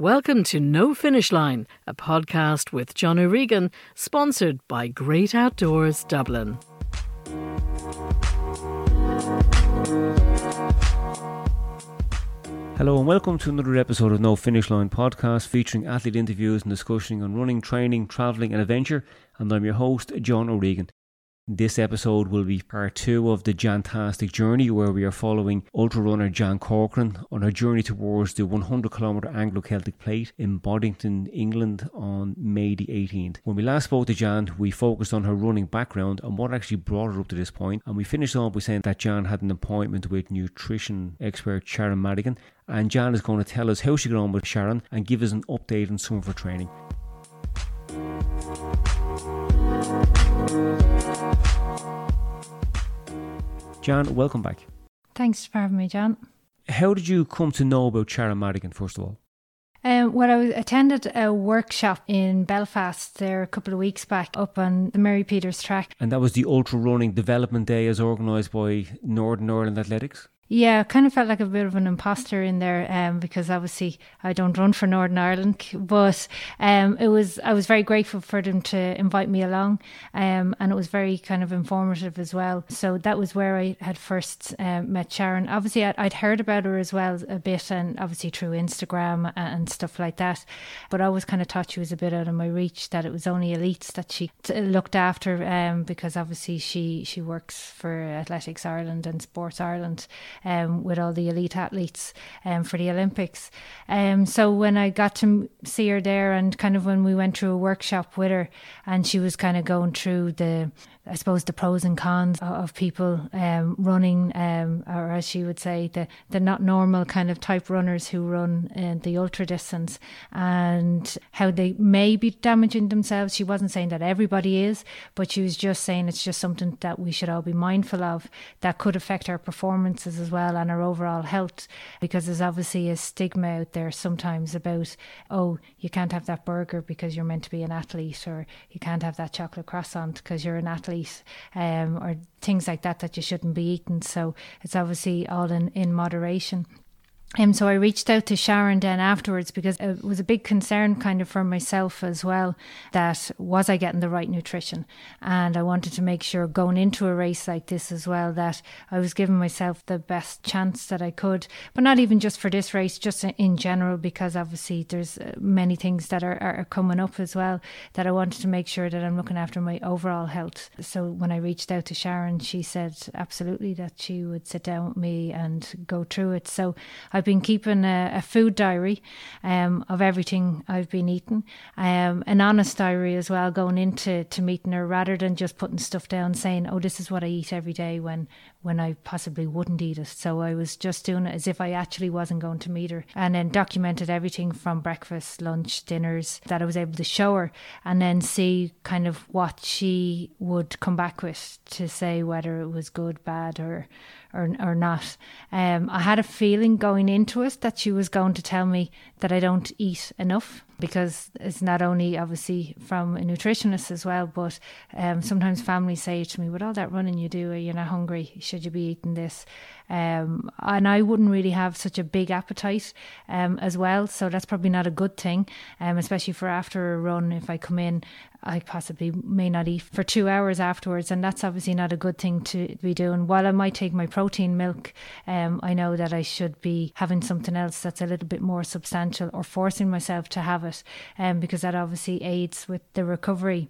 Welcome to No Finish Line, a podcast with John O'Regan, sponsored by Great Outdoors Dublin. Hello and welcome to another episode of No Finish Line podcast featuring athlete interviews and discussion on running, training, travelling and adventure. And I'm your host, John O'Regan. This episode will be part two of the Jantastic journey, where we are following ultra runner Jan Corcoran on her journey towards the 100 kilometre Anglo Celtic Plate in Boddington, England on May the 18th. When we last spoke to Jan, we focused on her running background and what actually brought her up to this point, and we finished off by saying that Jan had an appointment with nutrition expert Sharon Madigan, and Jan is going to tell us how she got on with Sharon and give us an update on some of her training. Jan, welcome back. Thanks for having me, John. How did you come to know about Sharon Madigan, first of all? Um, well, I attended a workshop in Belfast there a couple of weeks back up on the Mary Peters track. And that was the Ultra Running Development Day as organised by Northern Ireland Athletics? Yeah, I kind of felt like a bit of an imposter in there um, because obviously I don't run for Northern Ireland, but um, it was I was very grateful for them to invite me along, um, and it was very kind of informative as well. So that was where I had first um, met Sharon. Obviously, I'd, I'd, heard about her as well a bit, and obviously through Instagram and stuff like that. But I always kind of thought she was a bit out of my reach. That it was only elites that she t- looked after, um, because obviously she she works for Athletics Ireland and Sports Ireland um, with all the elite athletes um, for the Olympics. Um, so when I got to see her there, and kind of when we went through a workshop with her, and she was kind of going through the I suppose the pros and cons of people um, running, um, or as she would say, the the not normal kind of type runners who run uh, the ultra distance, and how they may be damaging themselves. She wasn't saying that everybody is, but she was just saying it's just something that we should all be mindful of that could affect our performances as well and our overall health, because there's obviously a stigma out there sometimes about oh you can't have that burger because you're meant to be an athlete, or you can't have that chocolate croissant because you're an athlete um, or things like that that you shouldn't be eating. So it's obviously all in, in moderation. Um, so I reached out to Sharon then afterwards because it was a big concern kind of for myself as well that was I getting the right nutrition? And I wanted to make sure going into a race like this as well that I was giving myself the best chance that I could but not even just for this race just in general because obviously there's uh, many things that are, are coming up as well that I wanted to make sure that I'm looking after my overall health. So when I reached out to Sharon she said absolutely that she would sit down with me and go through it. So I've been keeping a, a food diary um, of everything I've been eating, um, an honest diary as well, going into to meeting her rather than just putting stuff down saying, "Oh, this is what I eat every day," when when I possibly wouldn't eat it. So I was just doing it as if I actually wasn't going to meet her, and then documented everything from breakfast, lunch, dinners that I was able to show her, and then see kind of what she would come back with to say whether it was good, bad, or or or not. Um, I had a feeling going into it that she was going to tell me that I don't eat enough because it's not only obviously from a nutritionist as well, but um, sometimes families say to me, "With all that running you do, are you're not hungry. Should you be eating this?" Um, and I wouldn't really have such a big appetite um, as well, so that's probably not a good thing, um, especially for after a run. If I come in, I possibly may not eat for two hours afterwards, and that's obviously not a good thing to be doing. While I might take my protein milk, um, I know that I should be having something else that's a little bit more substantial or forcing myself to have it, um, because that obviously aids with the recovery.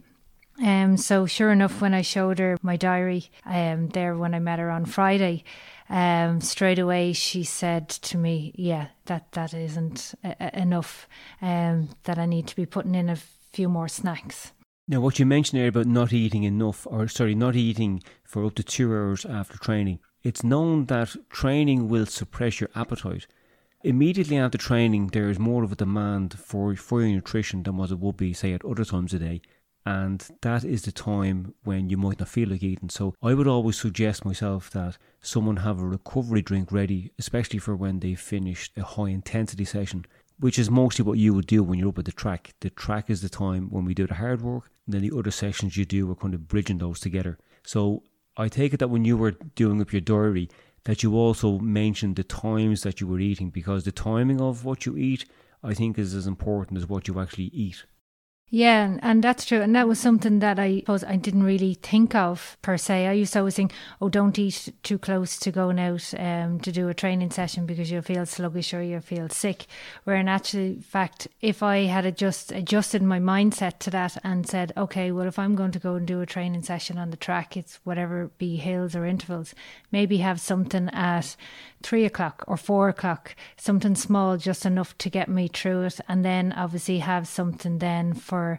Um, so sure enough, when I showed her my diary, um, there when I met her on Friday, um, straight away she said to me, "Yeah, that that isn't a- enough. Um, that I need to be putting in a few more snacks." Now, what you mentioned there about not eating enough, or sorry, not eating for up to two hours after training, it's known that training will suppress your appetite. Immediately after training, there is more of a demand for, for your nutrition than what it would be, say, at other times a day. And that is the time when you might not feel like eating. So I would always suggest myself that someone have a recovery drink ready, especially for when they've finished a high intensity session which is mostly what you would do when you're up at the track. The track is the time when we do the hard work, and then the other sessions you do are kind of bridging those together. So I take it that when you were doing up your diary, that you also mentioned the times that you were eating because the timing of what you eat I think is as important as what you actually eat. Yeah, and, and that's true. And that was something that I suppose I didn't really think of per se. I used to always think, oh, don't eat too close to going out um, to do a training session because you'll feel sluggish or you'll feel sick. Where in actual fact, if I had just adjusted my mindset to that and said, okay, well, if I'm going to go and do a training session on the track, it's whatever be hills or intervals, maybe have something at three o'clock or four o'clock, something small, just enough to get me through it. And then obviously have something then for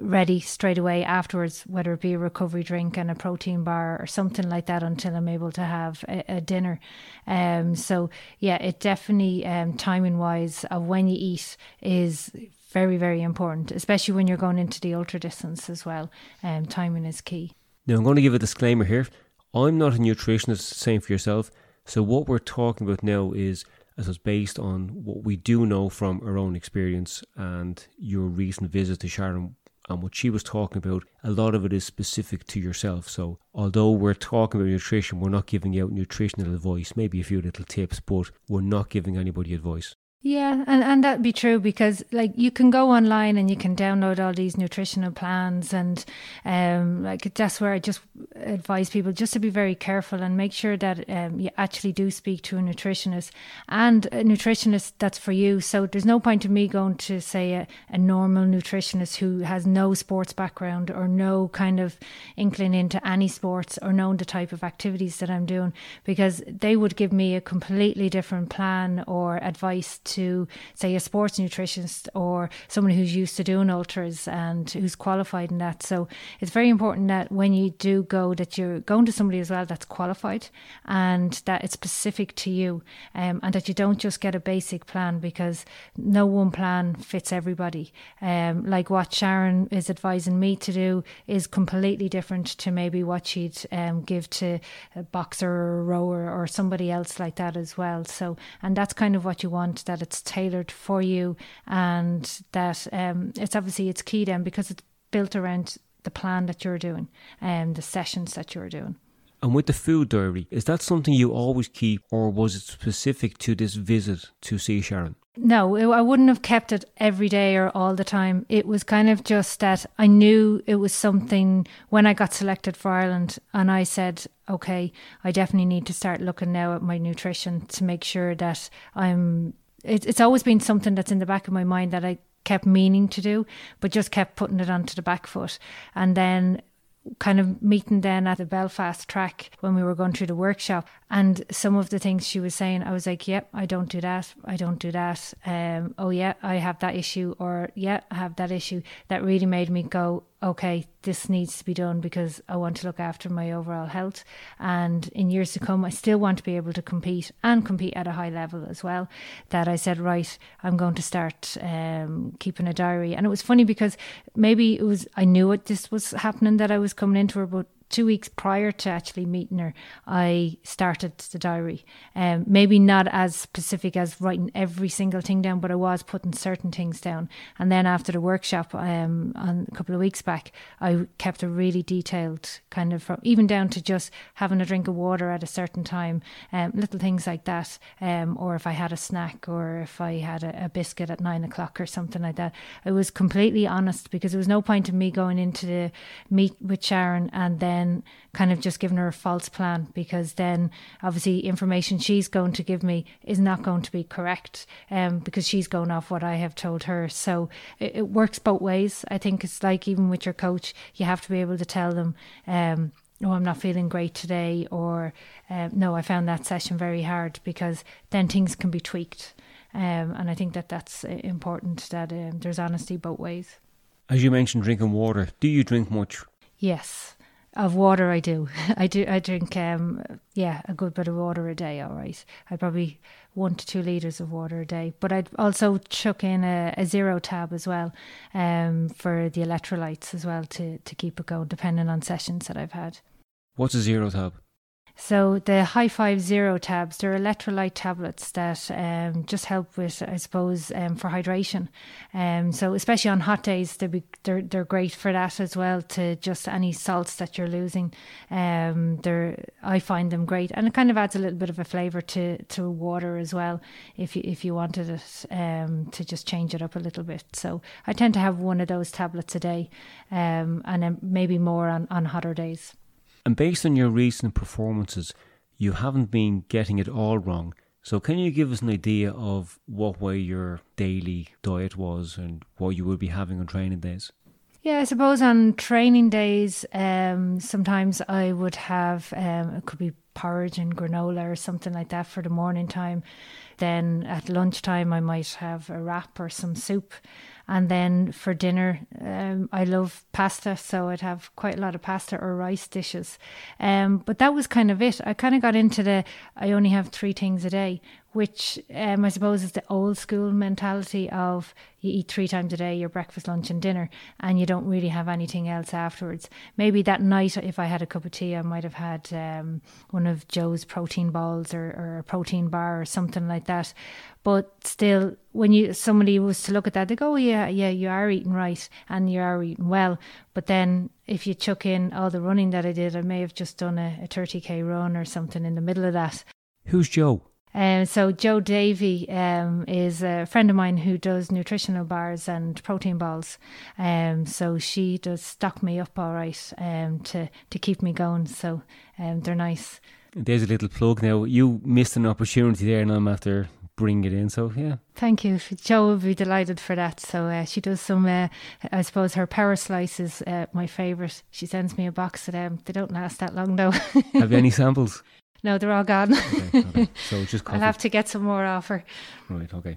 ready straight away afterwards, whether it be a recovery drink and a protein bar or something like that until I'm able to have a, a dinner. Um, so yeah, it definitely um, timing wise of when you eat is very very important, especially when you're going into the ultra distance as well. Um, timing is key. Now I'm going to give a disclaimer here. I'm not a nutritionist. Same for yourself. So what we're talking about now is as was based on what we do know from our own experience and your recent visit to Sharon and what she was talking about, a lot of it is specific to yourself. So, although we're talking about nutrition, we're not giving out nutritional advice, maybe a few little tips, but we're not giving anybody advice. Yeah, and, and that'd be true because like you can go online and you can download all these nutritional plans and um like that's where I just advise people just to be very careful and make sure that um, you actually do speak to a nutritionist and a nutritionist that's for you. So there's no point in me going to say a, a normal nutritionist who has no sports background or no kind of inkling into any sports or knowing the type of activities that I'm doing because they would give me a completely different plan or advice to, say, a sports nutritionist or someone who's used to doing ultras and who's qualified in that. So it's very important that when you do go, that you're going to somebody as well that's qualified and that it's specific to you um, and that you don't just get a basic plan because no one plan fits everybody. Um, like what Sharon is advising me to do is completely different to maybe what she'd um, give to a boxer or a rower or somebody else like that as well. So, and that's kind of what you want that that it's tailored for you and that um, it's obviously it's key then because it's built around the plan that you're doing and the sessions that you're doing. And with the food diary, is that something you always keep, or was it specific to this visit to see Sharon? No, I wouldn't have kept it every day or all the time. It was kind of just that I knew it was something when I got selected for Ireland, and I said, okay, I definitely need to start looking now at my nutrition to make sure that I'm it, it's always been something that's in the back of my mind that I kept meaning to do, but just kept putting it onto the back foot. And then kind of meeting then at the Belfast track when we were going through the workshop and some of the things she was saying I was like yep I don't do that. I don't do that. Um oh yeah I have that issue or yeah I have that issue. That really made me go okay this needs to be done because I want to look after my overall health. And in years to come I still want to be able to compete and compete at a high level as well. That I said right I'm going to start um, keeping a diary. And it was funny because maybe it was I knew it this was happening that I was coming into her but two weeks prior to actually meeting her, I started the diary. Um, maybe not as specific as writing every single thing down, but I was putting certain things down. And then after the workshop um, on a couple of weeks back, I kept a really detailed kind of, from, even down to just having a drink of water at a certain time, um, little things like that. Um, or if I had a snack or if I had a, a biscuit at nine o'clock or something like that. I was completely honest because there was no point in me going into the meet with Sharon and then then kind of just giving her a false plan because then obviously information she's going to give me is not going to be correct um, because she's going off what I have told her. So it, it works both ways. I think it's like even with your coach, you have to be able to tell them. Um, no, I'm not feeling great today, or uh, no, I found that session very hard because then things can be tweaked. Um, and I think that that's uh, important that um, there's honesty both ways. As you mentioned, drinking water, do you drink much? Yes. Of water, I do. I do. I drink, um, yeah, a good bit of water a day. All right, I probably one to two liters of water a day. But I'd also chuck in a, a zero tab as well, um, for the electrolytes as well to to keep it going, depending on sessions that I've had. What's a zero tab? So the High5 Zero tabs, they're electrolyte tablets that um, just help with, I suppose, um, for hydration. Um, so especially on hot days, they're, be, they're they're great for that as well. To just any salts that you're losing, um, they're I find them great, and it kind of adds a little bit of a flavour to to water as well. If you if you wanted it um, to just change it up a little bit, so I tend to have one of those tablets a day, um, and then maybe more on on hotter days. And based on your recent performances, you haven't been getting it all wrong. So, can you give us an idea of what way your daily diet was and what you would be having on training days? Yeah, I suppose on training days, um, sometimes I would have um, it could be porridge and granola or something like that for the morning time. Then at lunchtime, I might have a wrap or some soup. And then for dinner, um, I love pasta, so I'd have quite a lot of pasta or rice dishes. Um, but that was kind of it. I kind of got into the I only have three things a day, which um, I suppose is the old school mentality of you eat three times a day, your breakfast, lunch, and dinner, and you don't really have anything else afterwards. Maybe that night, if I had a cup of tea, I might have had um, one of Joe's protein balls or, or a protein bar or something like that. But still, when you somebody was to look at that, they go, oh, "Yeah, yeah, you are eating right and you are eating well." But then, if you chuck in all the running that I did, I may have just done a, a 30k run or something in the middle of that. Who's Joe? Um, so Joe Davy um, is a friend of mine who does nutritional bars and protein balls. Um, so she does stock me up all right um, to to keep me going. So um, they're nice. There's a little plug now. You missed an opportunity there, and I'm after bringing it in. So yeah, thank you. Joe will be delighted for that. So uh, she does some. Uh, I suppose her power slice is uh, my favourite. She sends me a box of them. They don't last that long though. Have you any samples? No, they're all gone. okay, okay. So just coffee. I'll have to get some more offer. Right. Okay.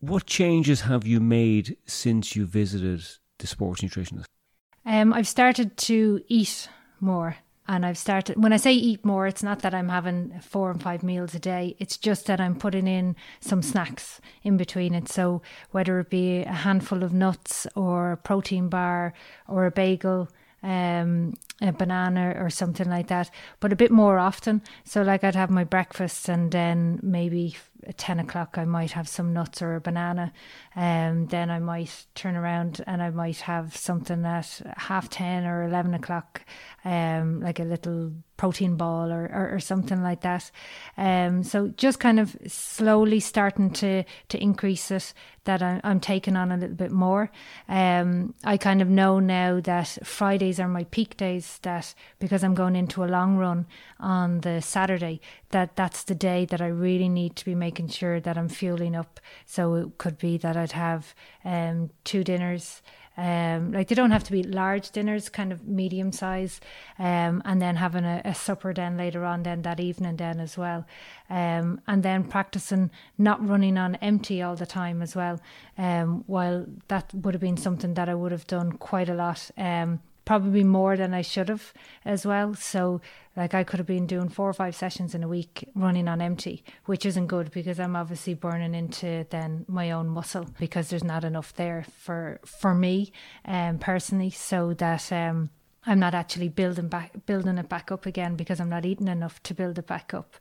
What changes have you made since you visited the sports nutritionist? Um, I've started to eat more. And I've started, when I say eat more, it's not that I'm having four and five meals a day. It's just that I'm putting in some snacks in between it. So whether it be a handful of nuts or a protein bar or a bagel, um, a banana or something like that, but a bit more often. So, like, I'd have my breakfast and then maybe at 10 o'clock I might have some nuts or a banana. Um, then I might turn around and I might have something at half 10 or 11 o'clock, um, like a little protein ball or, or, or something like that. Um, so just kind of slowly starting to, to increase it, that I, I'm taking on a little bit more. Um, I kind of know now that Fridays are my peak days, that because I'm going into a long run on the Saturday, that that's the day that I really need to be making sure that I'm fueling up. So it could be that I'd have um, two dinners. Um, like they don't have to be large dinners, kind of medium size, um, and then having a, a, supper then later on, then that evening then as well, um, and then practicing not running on empty all the time as well. Um, while that would have been something that I would have done quite a lot um, probably more than I should have as well. So, like, I could have been doing four or five sessions in a week running on empty, which isn't good because I'm obviously burning into then my own muscle because there's not enough there for for me um, personally. So that um, I'm not actually building back building it back up again because I'm not eating enough to build it back up.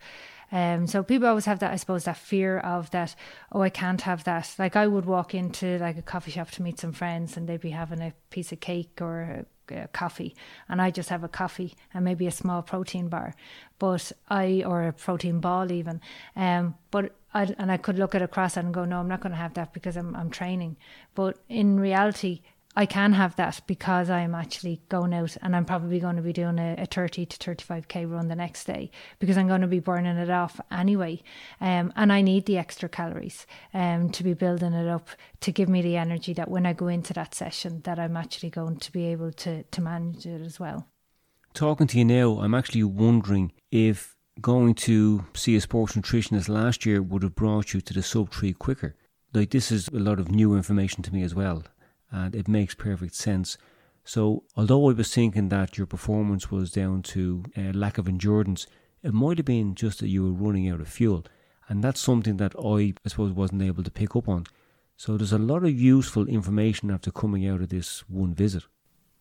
Um, so people always have that, I suppose, that fear of that. Oh, I can't have that. Like I would walk into like a coffee shop to meet some friends, and they'd be having a piece of cake or uh, coffee and I just have a coffee and maybe a small protein bar but I or a protein ball even um but I and I could look at a cross and go no I'm not going to have that because I'm I'm training. But in reality I can have that because I'm actually going out and I'm probably going to be doing a, a 30 to 35k run the next day because I'm going to be burning it off anyway. Um, and I need the extra calories um, to be building it up to give me the energy that when I go into that session that I'm actually going to be able to, to manage it as well. Talking to you now, I'm actually wondering if going to see a sports nutritionist last year would have brought you to the sub three quicker. Like this is a lot of new information to me as well and it makes perfect sense. So, although I was thinking that your performance was down to uh, lack of endurance, it might have been just that you were running out of fuel, and that's something that I, I suppose, wasn't able to pick up on. So, there's a lot of useful information after coming out of this one visit.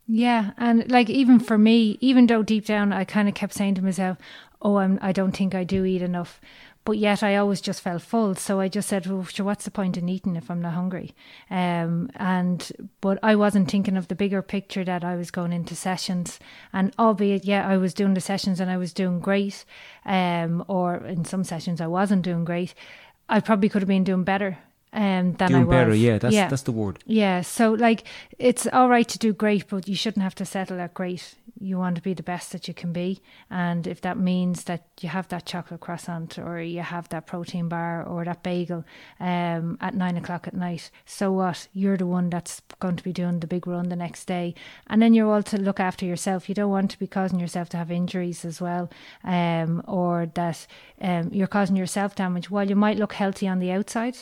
Yeah, and like even for me, even though deep down I kind of kept saying to myself, "Oh, I'm, I don't think I do eat enough," but yet I always just felt full. So I just said, "Well, sure, what's the point in eating if I'm not hungry?" Um, and but I wasn't thinking of the bigger picture that I was going into sessions, and albeit, yeah, I was doing the sessions and I was doing great, um, or in some sessions I wasn't doing great. I probably could have been doing better um, than Doing I was. better, yeah, that's yeah. that's the word. Yeah, so like it's all right to do great, but you shouldn't have to settle at great. You want to be the best that you can be, and if that means that you have that chocolate croissant or you have that protein bar or that bagel um, at nine o'clock at night, so what? You're the one that's going to be doing the big run the next day, and then you're all to look after yourself. You don't want to be causing yourself to have injuries as well, um, or that um, you're causing yourself damage. While you might look healthy on the outside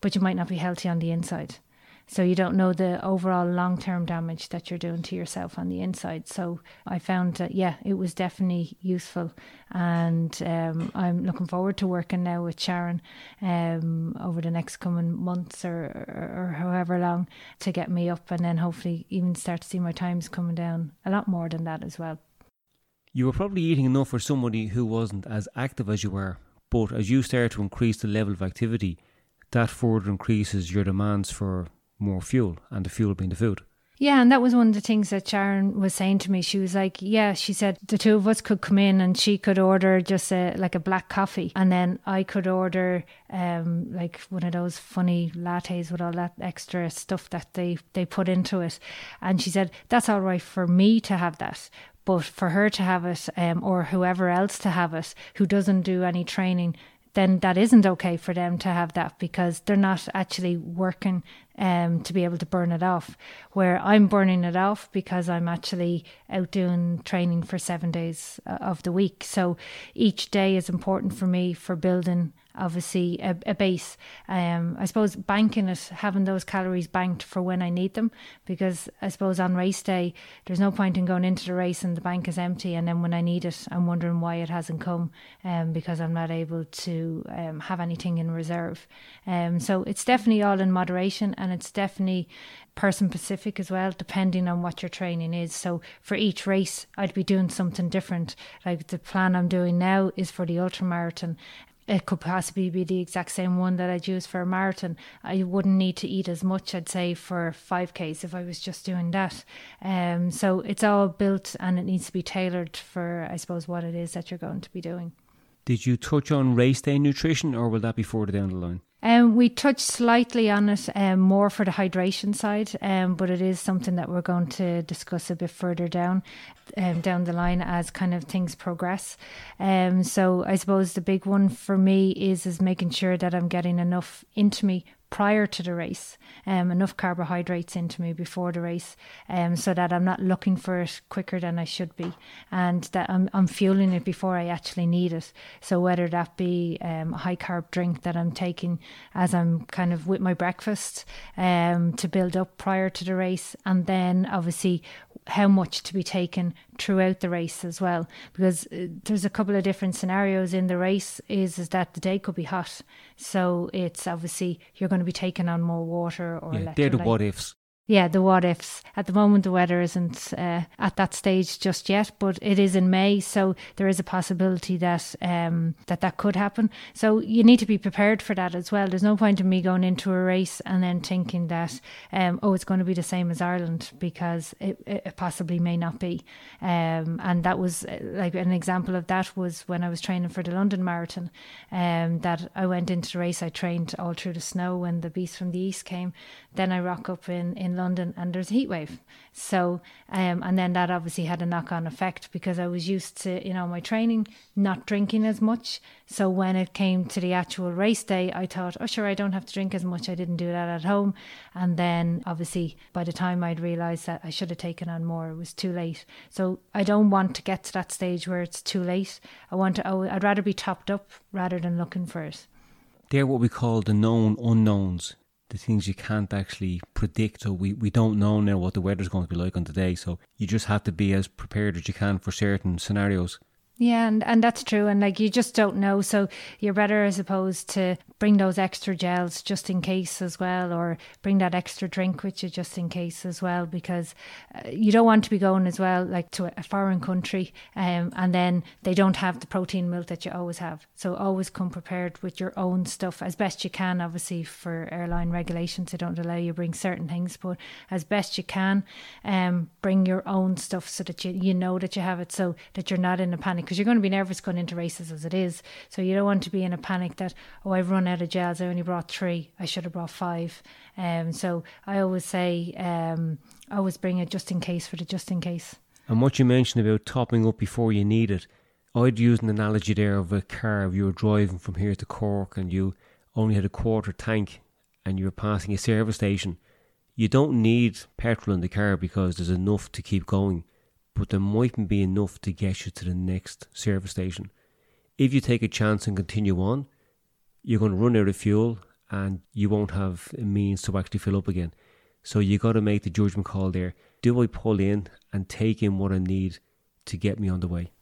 but you might not be healthy on the inside. So you don't know the overall long term damage that you're doing to yourself on the inside. So I found that yeah, it was definitely useful, and um, I'm looking forward to working now with Sharon um, over the next coming months or, or, or however long to get me up, and then hopefully even start to see my times coming down a lot more than that as well. You were probably eating enough for somebody who wasn't as active as you were, but as you start to increase the level of activity, that further increases your demands for more fuel, and the fuel being the food. Yeah, and that was one of the things that Sharon was saying to me. She was like, "Yeah," she said, the two of us could come in and she could order just a like a black coffee, and then I could order um like one of those funny lattes with all that extra stuff that they they put into it. And she said that's all right for me to have that, but for her to have it, um, or whoever else to have it who doesn't do any training, then that isn't okay for them to have that because they're not actually working um, to be able to burn it off. Where I'm burning it off because I'm actually out doing training for seven days uh, of the week. So each day is important for me for building obviously a, a base. Um, I suppose banking it, having those calories banked for when I need them, because I suppose on race day there's no point in going into the race and the bank is empty, and then when I need it, I'm wondering why it hasn't come, um, because I'm not able to um, have anything in reserve. Um, so it's definitely all in moderation, and it's definitely person specific as well, depending on what your training is. So for each race, I'd be doing something different. Like the plan I'm doing now is for the ultra marathon, it could possibly be the exact same one that I'd use for a marathon. I wouldn't need to eat as much, I'd say, for 5Ks if I was just doing that. Um, so it's all built and it needs to be tailored for, I suppose, what it is that you're going to be doing. Did you touch on race day nutrition or will that be further down the line? Um, we touched slightly on it um, more for the hydration side, um, but it is something that we're going to discuss a bit further down um, down the line as kind of things progress. Um, so I suppose the big one for me is is making sure that I'm getting enough into me prior to the race, um, enough carbohydrates into me before the race, um, so that I'm not looking for it quicker than I should be, and that I'm, I'm fueling it before I actually need it. So whether that be um, a high carb drink that I'm taking as I'm kind of with my breakfast um, to build up prior to the race, and then obviously how much to be taken throughout the race as well. Because uh, there's a couple of different scenarios in the race is is that the day could be hot. So it's obviously you're going to be taking on more water or yeah, they're the what ifs yeah, the what ifs. At the moment, the weather isn't uh, at that stage just yet, but it is in May, so there is a possibility that um, that that could happen. So you need to be prepared for that as well. There's no point in me going into a race and then thinking that um, oh, it's going to be the same as Ireland because it, it possibly may not be. Um, and that was uh, like an example of that was when I was training for the London Marathon. Um, that I went into the race, I trained all through the snow when the beast from the east came. Then I rock up in in London and there's a heat wave. So, um, and then that obviously had a knock on effect because I was used to, you know, my training not drinking as much. So when it came to the actual race day, I thought, oh, sure, I don't have to drink as much. I didn't do that at home. And then obviously by the time I'd realised that I should have taken on more, it was too late. So I don't want to get to that stage where it's too late. I want to, I'd rather be topped up rather than looking for it. They're what we call the known unknowns the things you can't actually predict. So we, we don't know now what the weather's going to be like on the day. So you just have to be as prepared as you can for certain scenarios. Yeah, and, and that's true. And like you just don't know. So you're better, as opposed to bring those extra gels just in case as well, or bring that extra drink with you just in case as well, because uh, you don't want to be going as well, like to a foreign country, um, and then they don't have the protein milk that you always have. So always come prepared with your own stuff as best you can. Obviously, for airline regulations, they don't allow you bring certain things, but as best you can, um, bring your own stuff so that you you know that you have it, so that you're not in a panic because you're going to be nervous going into races as it is. So you don't want to be in a panic that oh I've run out of gels. I only brought three. I should have brought five. Um, so I always say um, I always bring it just in case for the just in case. And what you mentioned about topping up before you need it, I'd use an analogy there of a car. If you were driving from here to Cork and you only had a quarter tank and you were passing a service station, you don't need petrol in the car because there's enough to keep going but there mightn't be enough to get you to the next service station. If you take a chance and continue on, you're going to run out of fuel and you won't have a means to actually fill up again. So you got to make the judgment call there. Do I pull in and take in what I need to get me on the way?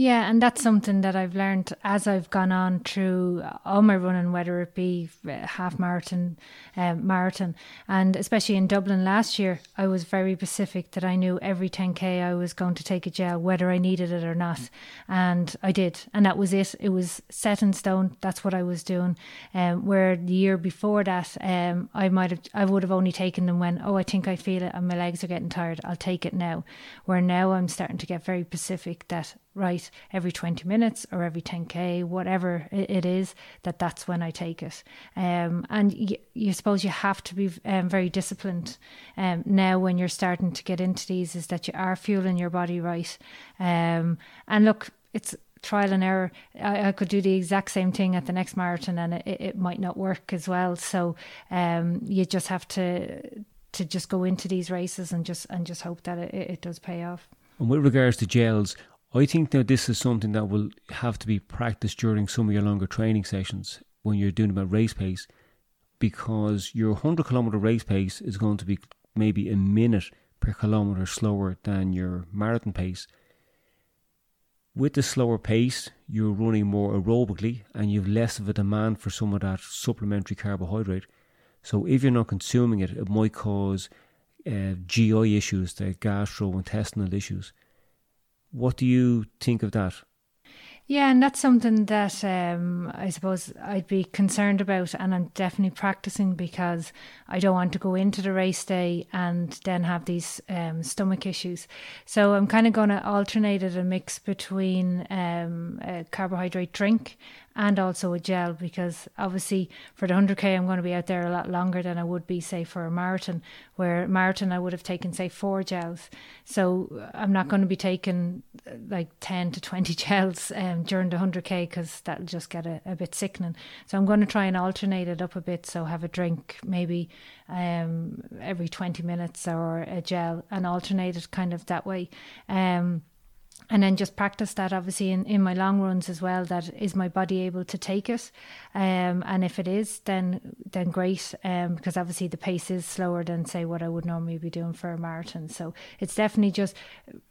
Yeah, and that's something that I've learned as I've gone on through all my running, whether it be uh, half marathon, um, marathon, and especially in Dublin last year, I was very specific that I knew every 10k I was going to take a gel, whether I needed it or not, and I did, and that was it. It was set in stone. That's what I was doing. Um, where the year before that, um, I might have, I would have only taken them when, oh, I think I feel it, and my legs are getting tired. I'll take it now. Where now I'm starting to get very specific that right every 20 minutes or every 10k whatever it is that that's when i take it. Um, and you, you suppose you have to be um, very disciplined um, now when you're starting to get into these is that you are fueling your body right. Um, and look it's trial and error. I, I, could do the exact same thing at the next marathon and it, it might not work as well. So um, you just have to to just go into these races and just and just hope that it, it does pay off. And with regards to gels I think that this is something that will have to be practiced during some of your longer training sessions when you're doing about race pace, because your 100 kilometer race pace is going to be maybe a minute per kilometer slower than your marathon pace. With the slower pace, you're running more aerobically and you've less of a demand for some of that supplementary carbohydrate. So if you're not consuming it, it might cause uh, GI issues, the gastrointestinal issues. What do you think of that? Yeah, and that's something that um, I suppose I'd be concerned about, and I'm definitely practicing because I don't want to go into the race day and then have these um, stomach issues. So I'm kind of going to alternate it a mix between um, a carbohydrate drink and also a gel because obviously for the 100k I'm going to be out there a lot longer than I would be say for a marathon where marathon I would have taken say four gels. So I'm not going to be taking uh, like 10 to 20 gels um, during the 100k because that'll just get a, a bit sickening. So I'm going to try and alternate it up a bit. So have a drink maybe um, every 20 minutes or a gel and alternate it kind of that way. Um, and then just practice that obviously in, in my long runs as well that is my body able to take it? Um, and if it is then then great um, because obviously the pace is slower than say what I would normally be doing for a marathon. So it's definitely just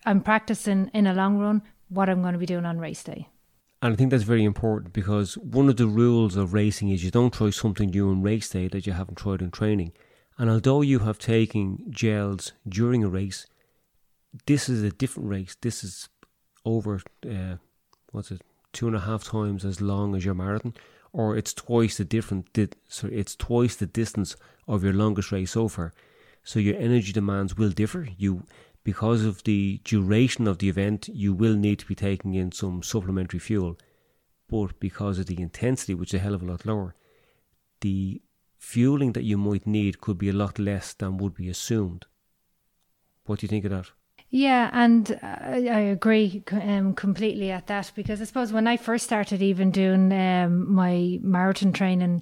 I'm practicing in a long run what I'm going to be doing on race day. And I think that's very important because one of the rules of racing is you don't try something new on race day that you haven't tried in training. And although you have taken gels during a race this is a different race. This is over uh, what's it two and a half times as long as your marathon, or it's twice the different di- sorry, it's twice the distance of your longest race so far. So your energy demands will differ. You because of the duration of the event, you will need to be taking in some supplementary fuel. But because of the intensity, which is a hell of a lot lower, the fueling that you might need could be a lot less than would be assumed. What do you think of that? Yeah, and uh, I agree um, completely at that because I suppose when I first started even doing um, my marathon training,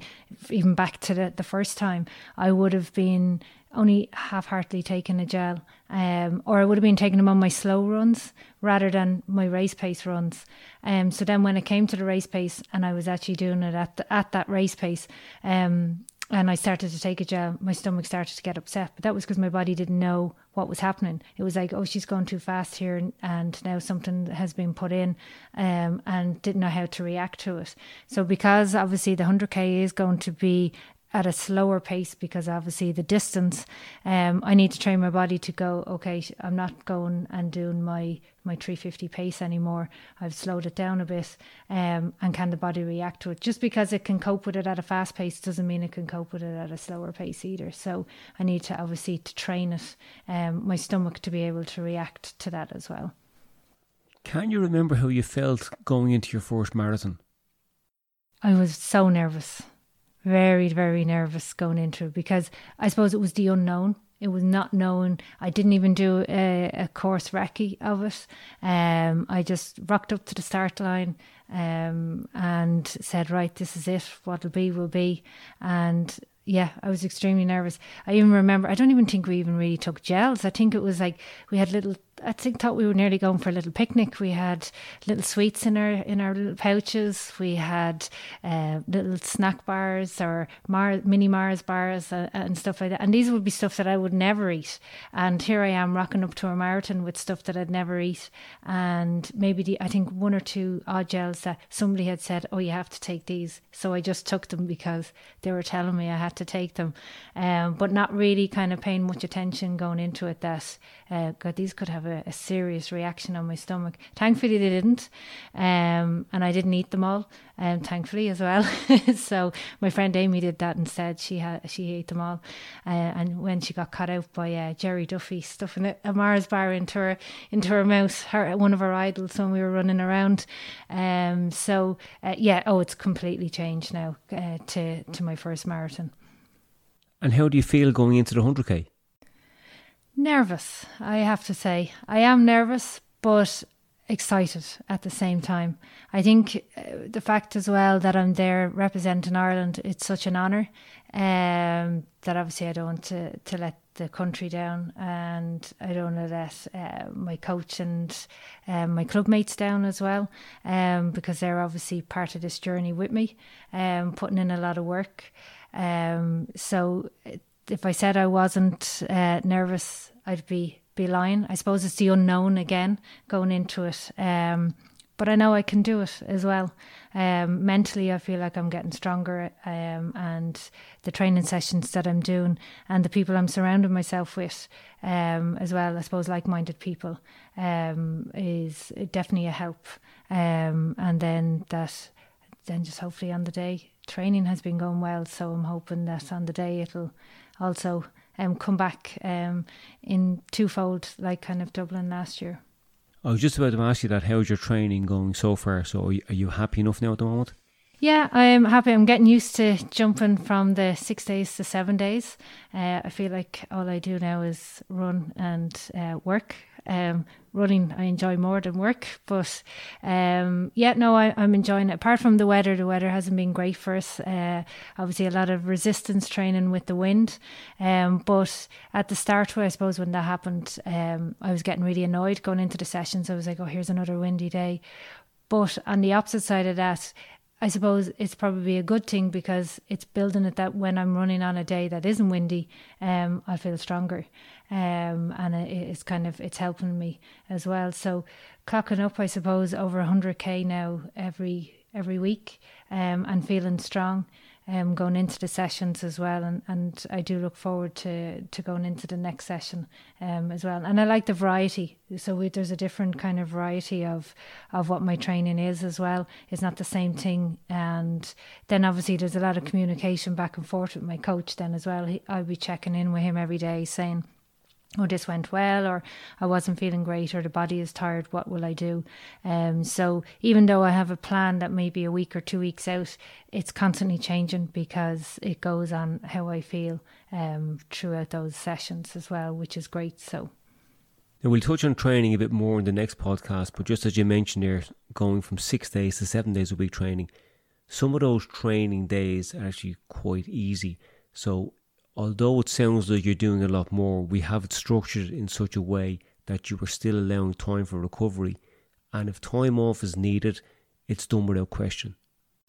even back to the, the first time, I would have been only half-heartedly taking a gel, um, or I would have been taking them on my slow runs rather than my race pace runs. Um, so then when it came to the race pace and I was actually doing it at the, at that race pace, um, and I started to take a gel, my stomach started to get upset. But that was because my body didn't know what was happening. It was like, oh, she's going too fast here, and, and now something has been put in, um, and didn't know how to react to it. So because obviously the 100k is going to be at a slower pace because obviously the distance um, I need to train my body to go okay I'm not going and doing my my 350 pace anymore. I've slowed it down a bit um, and can the body react to it? Just because it can cope with it at a fast pace doesn't mean it can cope with it at a slower pace either. So I need to obviously to train it um, my stomach to be able to react to that as well. Can you remember how you felt going into your first marathon? I was so nervous very, very nervous going into it because I suppose it was the unknown. It was not known. I didn't even do a, a course recce of it. Um, I just rocked up to the start line um, and said, right, this is it. What'll be will be. And yeah, I was extremely nervous. I even remember, I don't even think we even really took gels. I think it was like we had little I think thought we were nearly going for a little picnic. We had little sweets in our in our little pouches. We had uh, little snack bars or Mar- mini Mars bars uh, and stuff like that. And these would be stuff that I would never eat. And here I am rocking up to a marathon with stuff that I'd never eat. And maybe the, I think one or two odd gels that somebody had said, "Oh, you have to take these." So I just took them because they were telling me I had to take them, um, but not really kind of paying much attention going into it. That uh, God, these could have a, a, serious reaction on my stomach. Thankfully, they didn't, um, and I didn't eat them all. Um, thankfully as well. so my friend Amy did that instead. She had she ate them all, uh, and when she got caught out by uh, Gerry Duffy stuffing a Mars bar into her into her mouth, her one of her idols when we were running around. Um, so uh, yeah, oh, it's completely changed now uh, to to my first marathon. And how do you feel going into the hundred k? Nervous, I have to say. I am nervous, but excited at the same time. I think uh, the fact as well that I'm there representing Ireland, it's such an honour um, that obviously I don't want to, to let the country down and I don't want to let uh, my coach and um, my club mates down as well um, because they're obviously part of this journey with me, um, putting in a lot of work. Um, so if I said I wasn't uh, nervous, I'd be be lying. I suppose it's the unknown again going into it. Um, but I know I can do it as well. Um, mentally, I feel like I'm getting stronger, um, and the training sessions that I'm doing, and the people I'm surrounding myself with, um, as well. I suppose like-minded people um, is definitely a help. Um, and then that, then just hopefully on the day, training has been going well. So I'm hoping that on the day it'll also um, come back um, in twofold, like kind of Dublin last year. I was just about to ask you that. How's your training going so far? So, are you, are you happy enough now at the moment? Yeah, I'm happy. I'm getting used to jumping from the six days to seven days. Uh, I feel like all I do now is run and uh, work um, running I enjoy more than work. But um, yeah, no, I, am enjoying it. Apart from the weather, the weather hasn't been great for us. Uh, obviously, a lot of resistance training with the wind. Um, but at the start, I suppose when that happened, um, I was getting really annoyed going into the sessions. I was like, oh, here's another windy day. But on the opposite side of that, I suppose it's probably a good thing because it's building it that when I'm running on a day that isn't windy, um, I feel stronger, um, and it, it's kind of it's helping me as well. So clocking up, I suppose, over hundred k now every every week, um, and feeling strong um, going into the sessions as well. And, and I do look forward to, to going into the next session um, as well. And I like the variety. So we, there's a different kind of variety of, of what my training is as well. It's not the same thing. And then obviously there's a lot of communication back and forth with my coach then as well. He, I'll be checking in with him every day saying, oh, this went well, or I wasn't feeling great, or the body is tired, what will I do? Um, so even though I have a plan that may be a week or two weeks out, it's constantly changing because it goes on how I feel um, throughout those sessions as well, which is great. So. Now we'll touch on training a bit more in the next podcast, but just as you mentioned there, going from six days to seven days a week training, some of those training days are actually quite easy. So although it sounds like you're doing a lot more, we have it structured in such a way that you are still allowing time for recovery. And if time off is needed, it's done without question.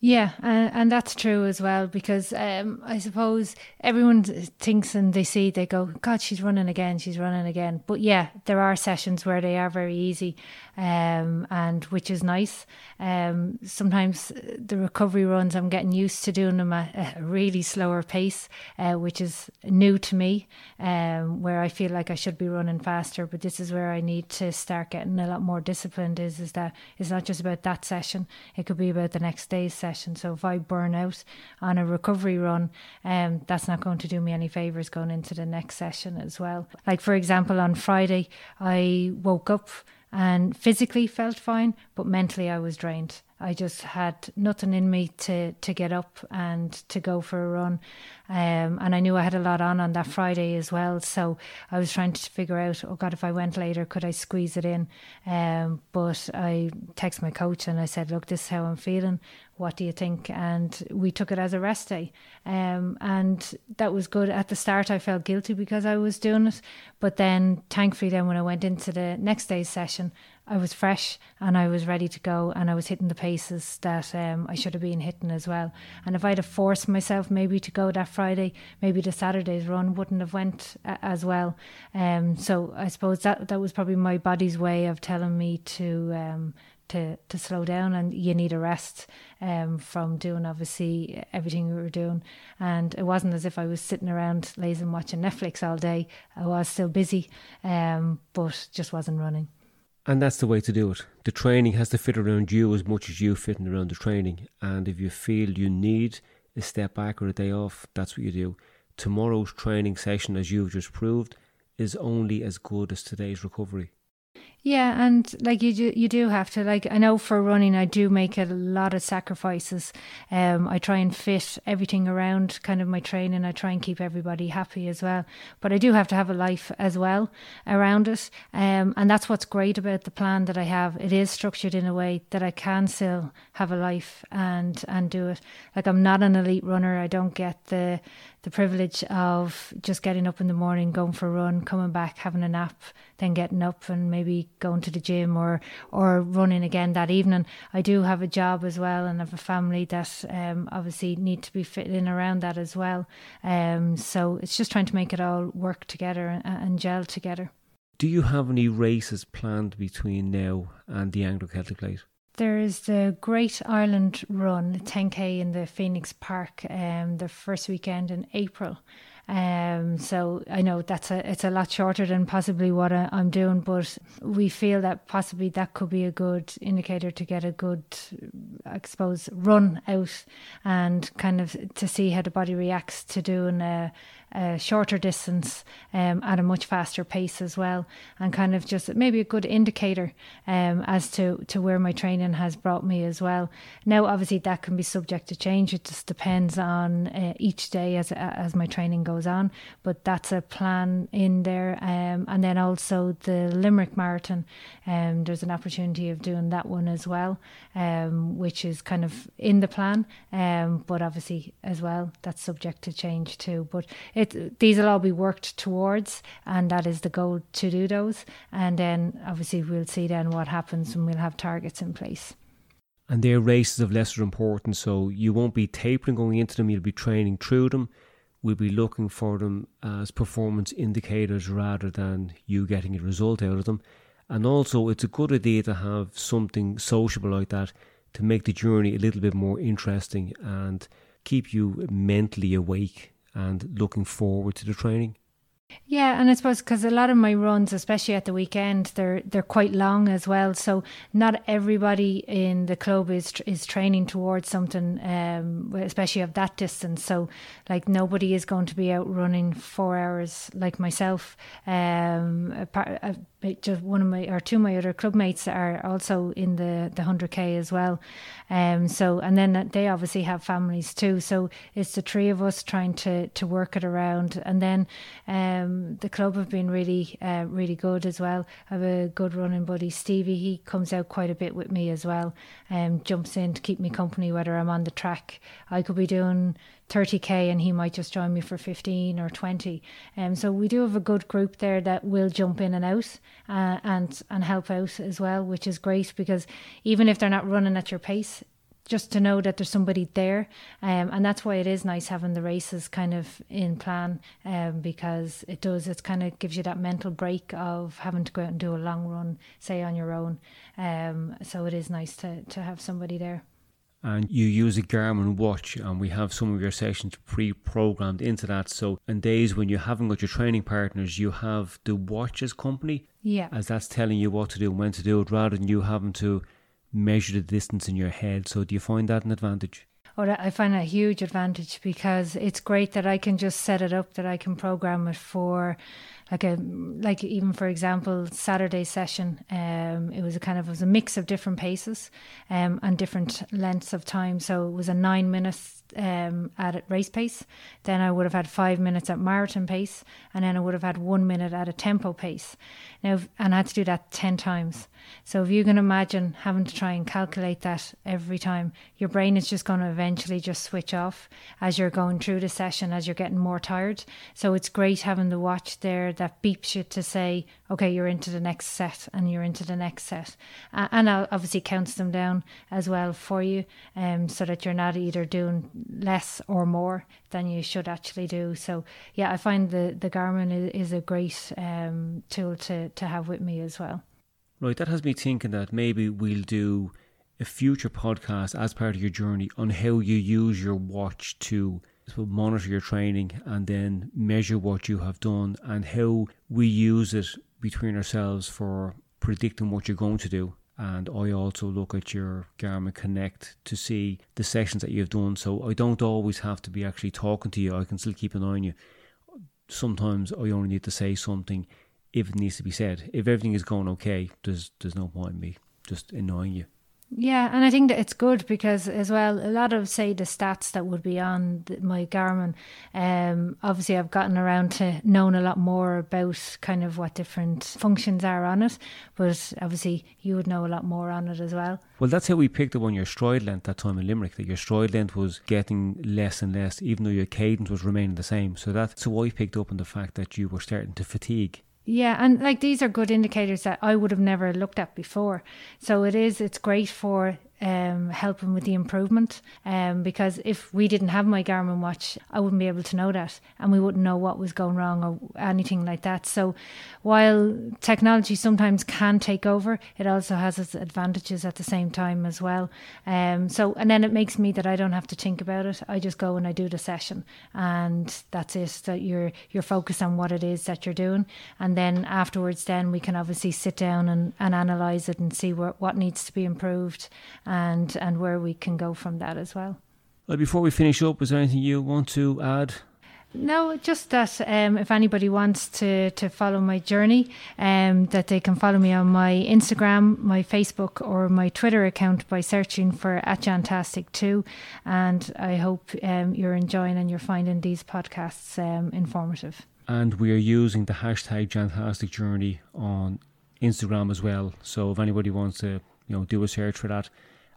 Yeah, and, and that's true as well because um, I suppose everyone thinks and they see, they go, God, she's running again, she's running again. But yeah, there are sessions where they are very easy um, and which is nice. Um, sometimes the recovery runs, I'm getting used to doing them at a really slower pace, uh, which is new to me, um, where I feel like I should be running faster. But this is where I need to start getting a lot more disciplined. Is is that it's not just about that session; it could be about the next day's session. So if I burn out on a recovery run, um, that's not going to do me any favors going into the next session as well. Like for example, on Friday, I woke up and physically felt fine, but mentally I was drained. I just had nothing in me to to get up and to go for a run, um, and I knew I had a lot on on that Friday as well. So I was trying to figure out, oh God, if I went later, could I squeeze it in? Um, but I texted my coach and I said, look, this is how I'm feeling. What do you think? And we took it as a rest day, um, and that was good. At the start, I felt guilty because I was doing it, but then thankfully, then when I went into the next day's session, I was fresh and I was ready to go and I was hitting the paces that um, I should have been hitting as well. And if I'd have forced myself maybe to go that Friday, maybe the Saturday's run wouldn't have went uh, as well. Um, so I suppose that that was probably my body's way of telling me to um, to to slow down and you need a rest um, from doing obviously everything we were doing and it wasn't as if I was sitting around lazing watching Netflix all day I was still busy um, but just wasn't running and that's the way to do it. The training has to fit around you as much as you fitting around the training. And if you feel you need a step back or a day off, that's what you do. Tomorrow's training session, as you've just proved, is only as good as today's recovery. Yeah, and like you do, you do have to like. I know for running, I do make a lot of sacrifices. Um, I try and fit everything around kind of my training. I try and keep everybody happy as well. But I do have to have a life as well around it. Um, and that's what's great about the plan that I have. It is structured in a way that I can still have a life and and do it. Like I'm not an elite runner. I don't get the the privilege of just getting up in the morning, going for a run, coming back, having a nap, then getting up and maybe going to the gym or or running again that evening. I do have a job as well and have a family that um, obviously need to be fit in around that as well. Um, so it's just trying to make it all work together and, and gel together. Do you have any races planned between now and the Anglo Celtic Plate? There is the Great Ireland Run, 10k in the Phoenix Park, um, the first weekend in April. Um, so I know that's a it's a lot shorter than possibly what I, am doing, but we feel that possibly that could be a good indicator to get a good, I suppose, run out and kind of to see how the body reacts to doing a, a shorter distance um, at a much faster pace as well, and kind of just maybe a good indicator um, as to, to where my training has brought me as well. Now, obviously, that can be subject to change. It just depends on uh, each day as as my training goes on. But that's a plan in there, um, and then also the Limerick Marathon. Um, there's an opportunity of doing that one as well, um, which is kind of in the plan. Um, but obviously, as well, that's subject to change too. But it these will all be worked towards, and that is the goal to do those. And then obviously we'll see then what happens, and we'll have targets in place. And they're races of lesser importance, so you won't be tapering going into them. You'll be training through them. We'll be looking for them as performance indicators rather than you getting a result out of them. And also, it's a good idea to have something sociable like that to make the journey a little bit more interesting and keep you mentally awake and looking forward to the training. Yeah, and I suppose because a lot of my runs, especially at the weekend, they're they're quite long as well. So not everybody in the club is is training towards something, um, especially of that distance. So like nobody is going to be out running four hours like myself. Um, uh, just one of my or two of my other club mates are also in the the 100k as well um so and then they obviously have families too so it's the three of us trying to to work it around and then um the club have been really uh, really good as well. I have a good running buddy Stevie. He comes out quite a bit with me as well um jumps in to keep me company whether I'm on the track. I could be doing 30k and he might just join me for 15 or 20 um, so we do have a good group there that will jump in and out uh, and and help out as well which is great because even if they're not running at your pace just to know that there's somebody there. Um, and that's why it is nice having the races kind of in plan um, because it does, it kind of gives you that mental break of having to go out and do a long run, say on your own. Um, so it is nice to, to have somebody there and you use a Garmin watch, and we have some of your sessions pre programmed into that. So, in days when you haven't got your training partners, you have the watches company, yeah, as that's telling you what to do and when to do it, rather than you having to measure the distance in your head. So, do you find that an advantage? Oh, I find a huge advantage because it's great that I can just set it up, that I can program it for like a like even for example Saturday session um it was a kind of was a mix of different paces um and different lengths of time. So it was a 9 minutes um at race pace. Then I would have had 5 minutes at marathon pace and then I would have had 1 minute at a tempo pace. Now and I had to do that 10 times. So if you can imagine having to try and calculate that every time your brain is just going to eventually just switch off as you're going through the session as you're getting more tired. So it's great having the watch there that beeps you to say, okay, you're into the next set and you're into the next set. Uh, and I'll obviously counts them down as well for you um, so that you're not either doing less or more than you should actually do. So, yeah, I find the, the Garmin is, a great um, tool to, to have with me as well. Right, that has me thinking that maybe we'll do a future podcast as part of your journey on how you use your watch to will monitor your training and then measure what you have done and how we use it between ourselves for predicting what you're going to do. And I also look at your Garmin Connect to see the sessions that you've done. So I don't always have to be actually talking to you. I can still keep an eye on you. Sometimes I only need to say something if it needs to be said. If everything is going okay, there's there's no point in me just annoying you. Yeah, and I think that it's good because as well, a lot of say the stats that would be on my Garmin. Um, obviously, I've gotten around to knowing a lot more about kind of what different functions are on it, but obviously you would know a lot more on it as well. Well, that's how we picked up on your stride length that time in Limerick. That your stride length was getting less and less, even though your cadence was remaining the same. So that's how I picked up on the fact that you were starting to fatigue. Yeah, and like these are good indicators that I would have never looked at before. So it is, it's great for um, helping with the improvement. Um, because if we didn't have my Garmin watch, I wouldn't be able to know that, and we wouldn't know what was going wrong or anything like that. So, while technology sometimes can take over, it also has its advantages at the same time as well. Um, so, and then it makes me that I don't have to think about it. I just go and I do the session, and that's it. That you're you're focused on what it is that you're doing, and then afterwards, then we can obviously sit down and, and analyze it and see what what needs to be improved and and where we can go from that as well. Well, before we finish up, is there anything you want to add? No, just that um, if anybody wants to, to follow my journey, um, that they can follow me on my Instagram, my Facebook, or my Twitter account by searching for at Jantastic2. And I hope um, you're enjoying and you're finding these podcasts um, informative. And we are using the hashtag Jantastic Journey on Instagram as well. So if anybody wants to, you know, do a search for that,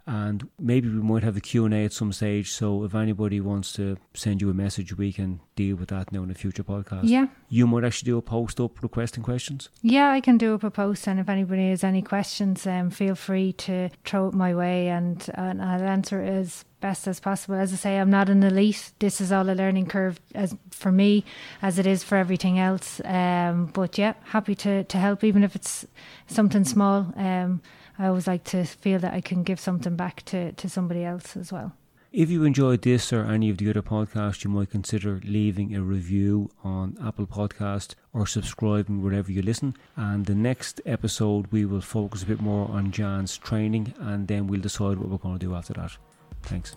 and maybe we might have a Q&A at some stage. So if anybody wants to send you a message we can deal with that now in a future podcast. Yeah. You might actually do a post up requesting questions. Yeah I can do up a post. And if anybody has any questions um, feel free to throw it my way. And, and I'll answer it as best as possible. As I say I'm not an elite. This is all a learning curve as for me as it is for everything else. Um, but yeah happy to, to help even if it's something small. Um, I always like to feel that I can give something back to, to somebody else as well. If you enjoyed this or any of the other podcasts, you might consider leaving a review on Apple Podcast or subscribing wherever you listen. And the next episode, we will focus a bit more on Jan's training and then we'll decide what we're going to do after that. Thanks.